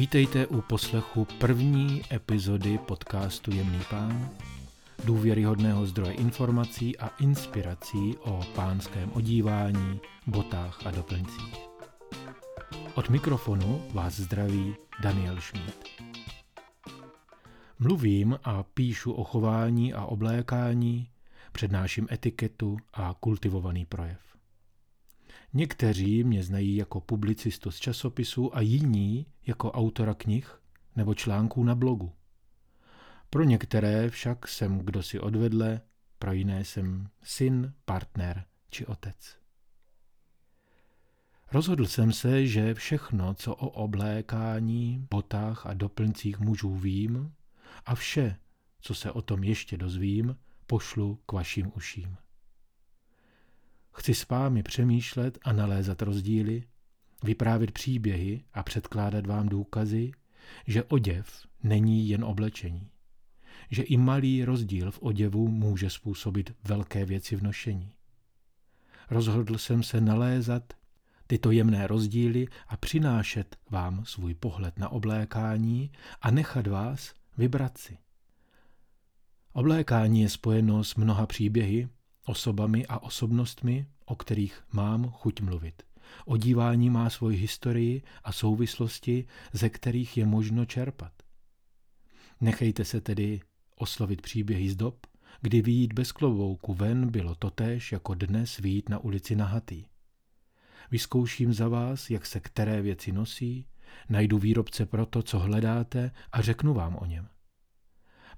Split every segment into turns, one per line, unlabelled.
Vítejte u poslechu první epizody podcastu Jemný pán, důvěryhodného zdroje informací a inspirací o pánském odívání, botách a doplňcích. Od mikrofonu vás zdraví Daniel Schmidt. Mluvím a píšu o chování a oblékání, přednáším etiketu a kultivovaný projev. Někteří mě znají jako publicistu z časopisu a jiní jako autora knih nebo článků na blogu. Pro některé však jsem kdo si odvedle, pro jiné jsem syn, partner či otec. Rozhodl jsem se, že všechno, co o oblékání, botách a doplňcích mužů vím, a vše, co se o tom ještě dozvím, pošlu k vašim uším. Chci s vámi přemýšlet a nalézat rozdíly, vyprávět příběhy a předkládat vám důkazy, že oděv není jen oblečení. Že i malý rozdíl v oděvu může způsobit velké věci v nošení. Rozhodl jsem se nalézat tyto jemné rozdíly a přinášet vám svůj pohled na oblékání a nechat vás vybrat si. Oblékání je spojeno s mnoha příběhy, osobami a osobnostmi, o kterých mám chuť mluvit. Odívání má svoji historii a souvislosti, ze kterých je možno čerpat. Nechejte se tedy oslovit příběhy z dob, kdy výjít bez klobouku ven bylo totéž jako dnes výjít na ulici nahatý. Vyzkouším za vás, jak se které věci nosí, najdu výrobce pro to, co hledáte a řeknu vám o něm.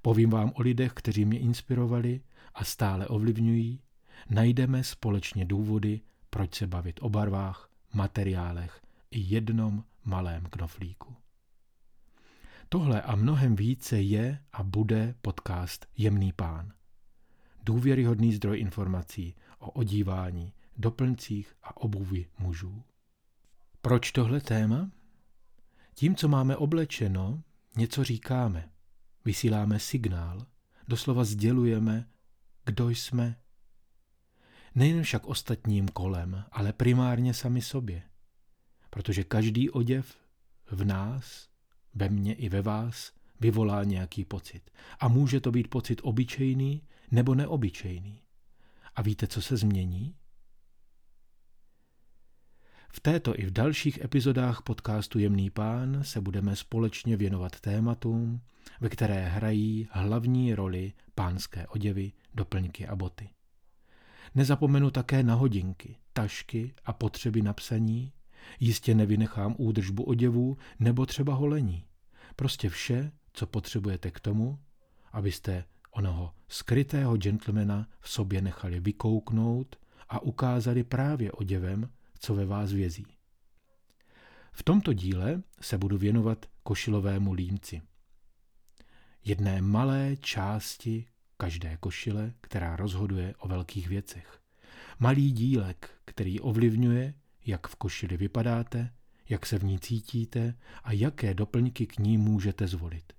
Povím vám o lidech, kteří mě inspirovali a stále ovlivňují, najdeme společně důvody, proč se bavit o barvách, materiálech i jednom malém knoflíku. Tohle a mnohem více je a bude podcast Jemný pán. Důvěryhodný zdroj informací o odívání, doplňcích a obuvi mužů. Proč tohle téma? Tím, co máme oblečeno, něco říkáme. Vysíláme signál, doslova sdělujeme, kdo jsme. Nejen však ostatním kolem, ale primárně sami sobě. Protože každý oděv v nás, ve mně i ve vás, vyvolá nějaký pocit. A může to být pocit obyčejný nebo neobyčejný. A víte, co se změní? V této i v dalších epizodách podcastu Jemný pán se budeme společně věnovat tématům, ve které hrají hlavní roli pánské oděvy, doplňky a boty. Nezapomenu také na hodinky, tašky a potřeby napsaní, jistě nevynechám údržbu oděvů nebo třeba holení. Prostě vše, co potřebujete k tomu, abyste onoho skrytého gentlemana v sobě nechali vykouknout a ukázali právě oděvem, co ve vás vězí. V tomto díle se budu věnovat košilovému límci. Jedné malé části každé košile, která rozhoduje o velkých věcech. Malý dílek, který ovlivňuje, jak v košili vypadáte, jak se v ní cítíte a jaké doplňky k ní můžete zvolit.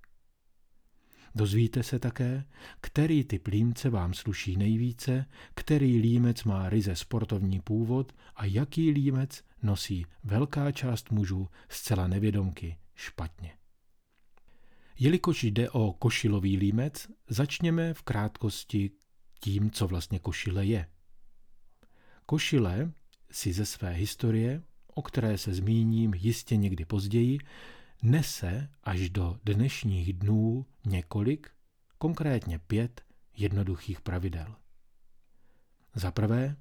Dozvíte se také, který typ límce vám sluší nejvíce, který límec má ryze sportovní původ a jaký límec nosí velká část mužů zcela nevědomky špatně. Jelikož jde o košilový límec, začněme v krátkosti tím, co vlastně košile je. Košile si ze své historie, o které se zmíním jistě někdy později, nese až do dnešních dnů několik, konkrétně pět jednoduchých pravidel. Za prvé,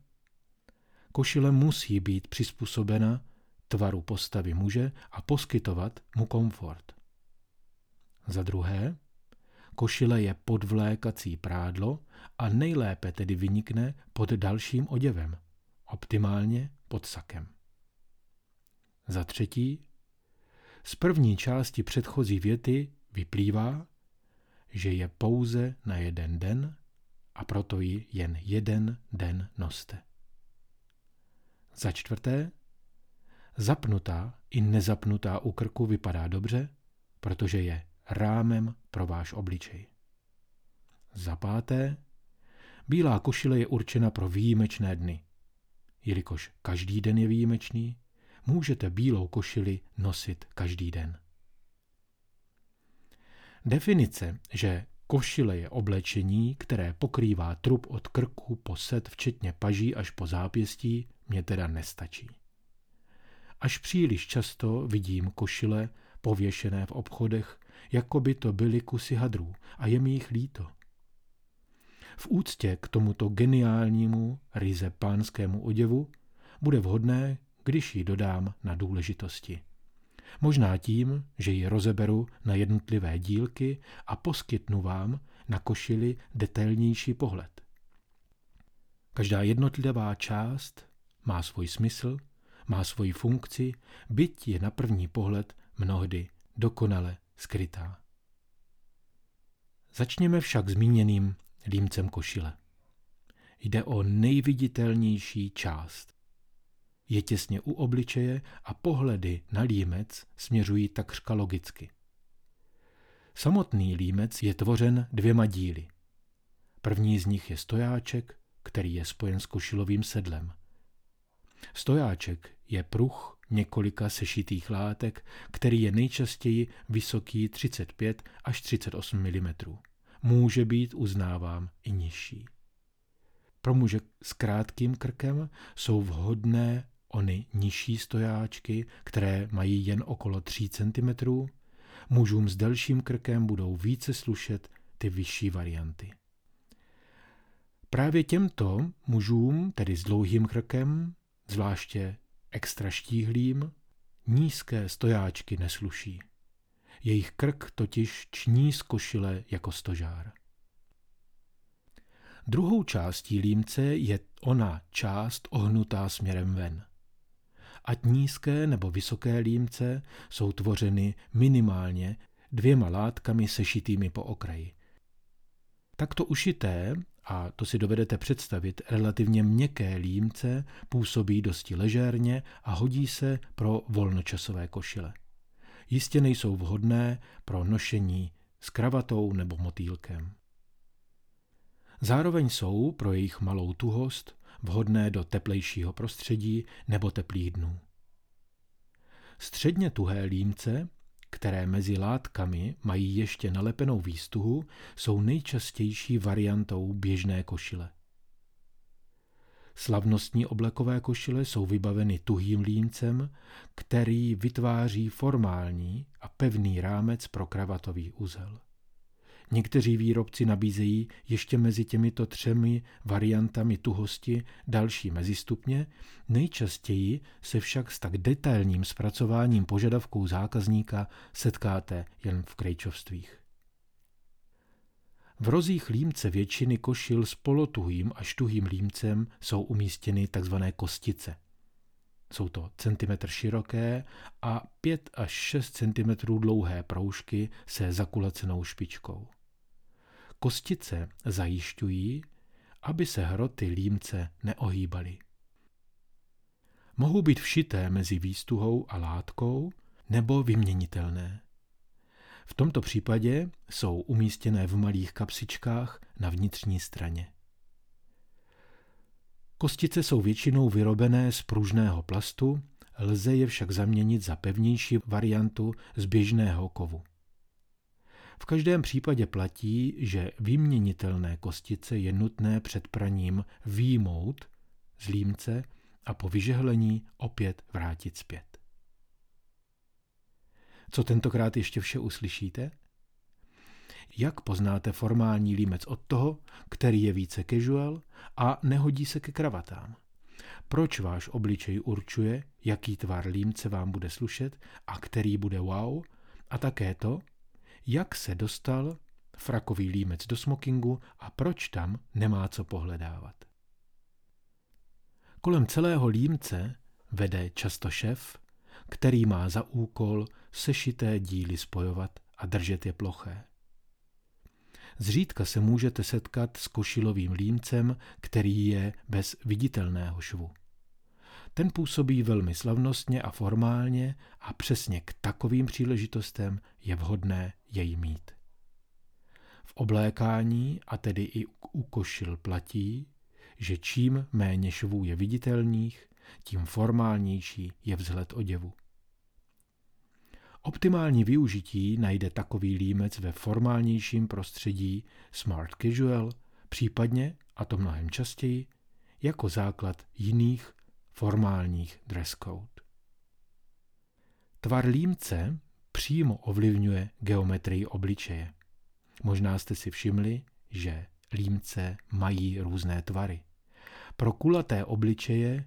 košile musí být přizpůsobena tvaru postavy muže a poskytovat mu komfort. Za druhé, košile je podvlékací prádlo a nejlépe tedy vynikne pod dalším oděvem, optimálně pod sakem. Za třetí, z první části předchozí věty vyplývá, že je pouze na jeden den a proto ji jen jeden den noste. Za čtvrté, zapnutá i nezapnutá u krku vypadá dobře, protože je rámem pro váš obličej. Za páté, bílá košile je určena pro výjimečné dny. Jelikož každý den je výjimečný, můžete bílou košili nosit každý den. Definice, že košile je oblečení, které pokrývá trup od krku po set, včetně paží až po zápěstí, mě teda nestačí. Až příliš často vidím košile pověšené v obchodech, jako by to byly kusy hadrů a je mi jich líto. V úctě k tomuto geniálnímu, ryze pánskému oděvu bude vhodné, když ji dodám na důležitosti. Možná tím, že ji rozeberu na jednotlivé dílky a poskytnu vám na košili detailnější pohled. Každá jednotlivá část má svůj smysl, má svoji funkci, byť je na první pohled mnohdy dokonale skrytá. Začněme však zmíněným límcem košile. Jde o nejviditelnější část. Je těsně u obličeje a pohledy na límec směřují takřka logicky. Samotný límec je tvořen dvěma díly. První z nich je stojáček, který je spojen s košilovým sedlem. Stojáček je pruh několika sešitých látek, který je nejčastěji vysoký 35 až 38 mm. Může být uznávám i nižší. Pro muže s krátkým krkem jsou vhodné ony nižší stojáčky, které mají jen okolo 3 cm. Mužům s delším krkem budou více slušet ty vyšší varianty. Právě těmto mužům, tedy s dlouhým krkem, zvláště extra štíhlým, nízké stojáčky nesluší. Jejich krk totiž ční z košile jako stožár. Druhou částí límce je ona část ohnutá směrem ven. Ať nízké nebo vysoké límce jsou tvořeny minimálně dvěma látkami sešitými po okraji. Takto ušité a to si dovedete představit, relativně měkké límce působí dosti ležérně a hodí se pro volnočasové košile. Jistě nejsou vhodné pro nošení s kravatou nebo motýlkem. Zároveň jsou pro jejich malou tuhost vhodné do teplejšího prostředí nebo teplých dnů. Středně tuhé límce které mezi látkami mají ještě nalepenou výstuhu, jsou nejčastější variantou běžné košile. Slavnostní oblekové košile jsou vybaveny tuhým líncem, který vytváří formální a pevný rámec pro kravatový úzel. Někteří výrobci nabízejí ještě mezi těmito třemi variantami tuhosti další mezistupně, nejčastěji se však s tak detailním zpracováním požadavků zákazníka setkáte jen v krejčovstvích. V rozích límce většiny košil s polotuhým až tuhým límcem jsou umístěny tzv. kostice. Jsou to centimetr široké a 5 až 6 cm dlouhé proužky se zakulacenou špičkou. Kostice zajišťují, aby se hroty límce neohýbaly. Mohou být všité mezi výstuhou a látkou nebo vyměnitelné. V tomto případě jsou umístěné v malých kapsičkách na vnitřní straně. Kostice jsou většinou vyrobené z pružného plastu, lze je však zaměnit za pevnější variantu z běžného kovu. V každém případě platí, že vyměnitelné kostice je nutné před praním výmout z límce a po vyžehlení opět vrátit zpět. Co tentokrát ještě vše uslyšíte? Jak poznáte formální límec od toho, který je více casual a nehodí se ke kravatám? Proč váš obličej určuje, jaký tvar límce vám bude slušet a který bude wow? A také to, jak se dostal frakový límec do smokingu a proč tam nemá co pohledávat. Kolem celého límce vede často šef, který má za úkol sešité díly spojovat a držet je ploché. Zřídka se můžete setkat s košilovým límcem, který je bez viditelného švu. Ten působí velmi slavnostně a formálně a přesně k takovým příležitostem je vhodné jej mít. V oblékání, a tedy i u košil platí, že čím méně švů je viditelných, tím formálnější je vzhled oděvu. Optimální využití najde takový límec ve formálnějším prostředí smart casual, případně, a to mnohem častěji, jako základ jiných formálních dress code. Tvar límce přímo ovlivňuje geometrii obličeje. Možná jste si všimli, že límce mají různé tvary. Pro kulaté obličeje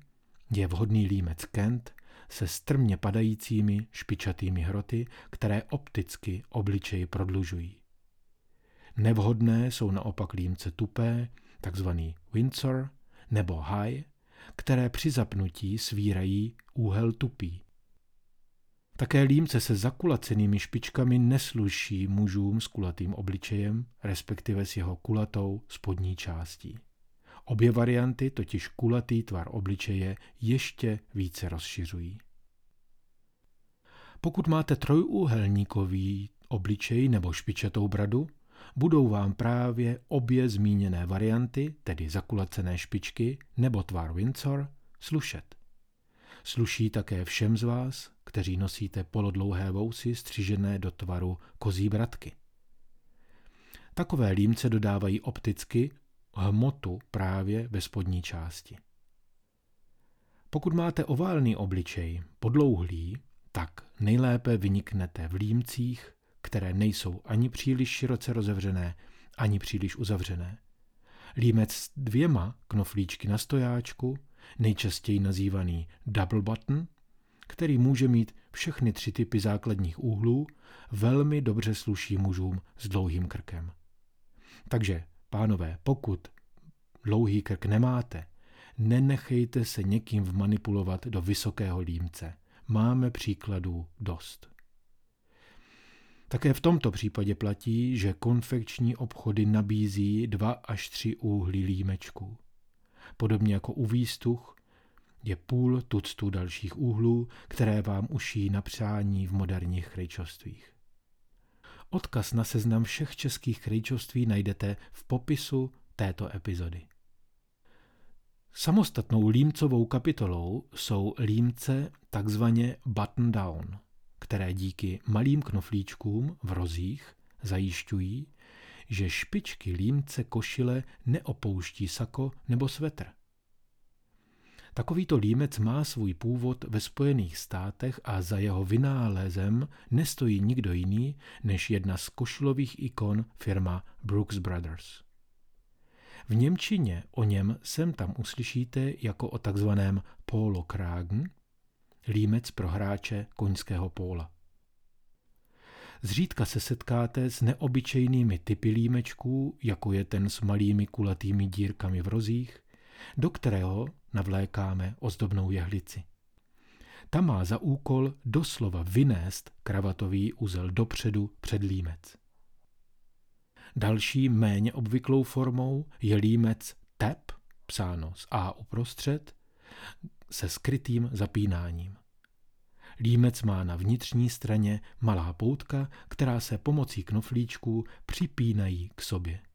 je vhodný límec Kent se strmě padajícími špičatými hroty, které opticky obličej prodlužují. Nevhodné jsou naopak límce tupé, takzvaný Windsor nebo High, které při zapnutí svírají úhel tupý. Také límce se zakulacenými špičkami nesluší mužům s kulatým obličejem, respektive s jeho kulatou spodní částí. Obě varianty totiž kulatý tvar obličeje ještě více rozšiřují. Pokud máte trojúhelníkový obličej nebo špičatou bradu, budou vám právě obě zmíněné varianty, tedy zakulacené špičky nebo tvar Windsor, slušet. Sluší také všem z vás, kteří nosíte polodlouhé vousy střižené do tvaru kozí bratky. Takové límce dodávají opticky hmotu právě ve spodní části. Pokud máte oválný obličej, podlouhlý, tak nejlépe vyniknete v límcích, které nejsou ani příliš široce rozevřené, ani příliš uzavřené. Límec s dvěma knoflíčky na stojáčku, nejčastěji nazývaný double button, který může mít všechny tři typy základních úhlů, velmi dobře sluší mužům s dlouhým krkem. Takže, pánové, pokud dlouhý krk nemáte, nenechejte se někým vmanipulovat do vysokého límce. Máme příkladů dost. Také v tomto případě platí, že konfekční obchody nabízí dva až tři úhly límečků. Podobně jako u výstuch je půl tuctu dalších úhlů, které vám uší na přání v moderních krejčovstvích. Odkaz na seznam všech českých krejčovství najdete v popisu této epizody. Samostatnou límcovou kapitolou jsou límce takzvaně button down, které díky malým knoflíčkům v rozích zajišťují, že špičky límce košile neopouští sako nebo svetr. Takovýto límec má svůj původ ve Spojených státech a za jeho vynálezem nestojí nikdo jiný než jedna z košilových ikon firma Brooks Brothers. V Němčině o něm sem tam uslyšíte jako o takzvaném polo kragen, límec pro hráče koňského póla. Zřídka se setkáte s neobyčejnými typy límečků, jako je ten s malými kulatými dírkami v rozích, do kterého navlékáme ozdobnou jehlici. Ta má za úkol doslova vynést kravatový úzel dopředu před límec. Další méně obvyklou formou je límec tep, psáno s A uprostřed, se skrytým zapínáním. Límec má na vnitřní straně malá poutka, která se pomocí knoflíčků připínají k sobě.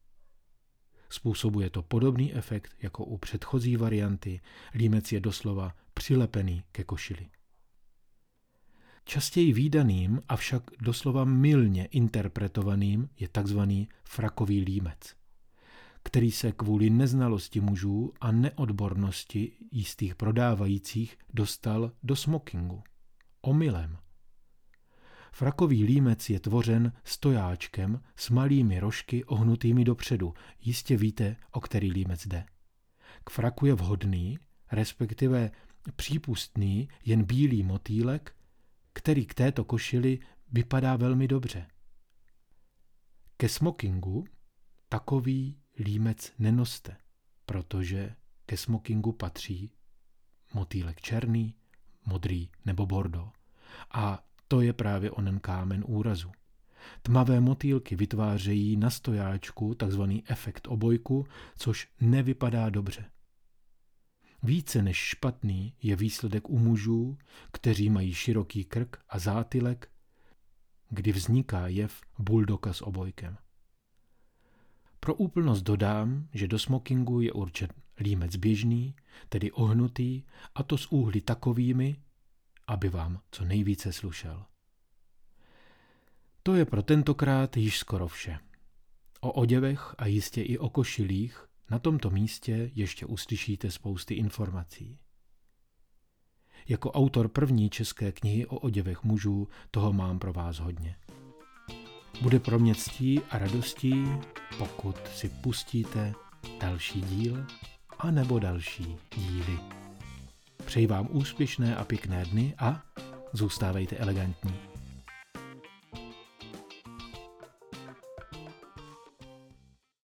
Způsobuje to podobný efekt jako u předchozí varianty. Límec je doslova přilepený ke košili. Častěji výdaným, avšak doslova mylně interpretovaným je tzv. frakový límec, který se kvůli neznalosti mužů a neodbornosti jistých prodávajících dostal do smokingu. Omylem. Frakový límec je tvořen stojáčkem s malými rožky ohnutými dopředu. Jistě víte, o který límec jde. K fraku je vhodný, respektive přípustný jen bílý motýlek, který k této košili vypadá velmi dobře. Ke smokingu takový límec nenoste, protože ke smokingu patří motýlek černý, modrý nebo bordo. A to je právě onen kámen úrazu. Tmavé motýlky vytvářejí na stojáčku takzvaný efekt obojku, což nevypadá dobře. Více než špatný je výsledek u mužů, kteří mají široký krk a zátylek, kdy vzniká jev buldoka s obojkem. Pro úplnost dodám, že do smokingu je určen límec běžný, tedy ohnutý, a to s úhly takovými, aby vám co nejvíce slušel. To je pro tentokrát již skoro vše. O oděvech a jistě i o košilích na tomto místě ještě uslyšíte spousty informací. Jako autor první české knihy o oděvech mužů toho mám pro vás hodně. Bude pro mě ctí a radostí, pokud si pustíte další díl a nebo další díly. Přeji vám úspěšné a pěkné dny a zůstávejte elegantní.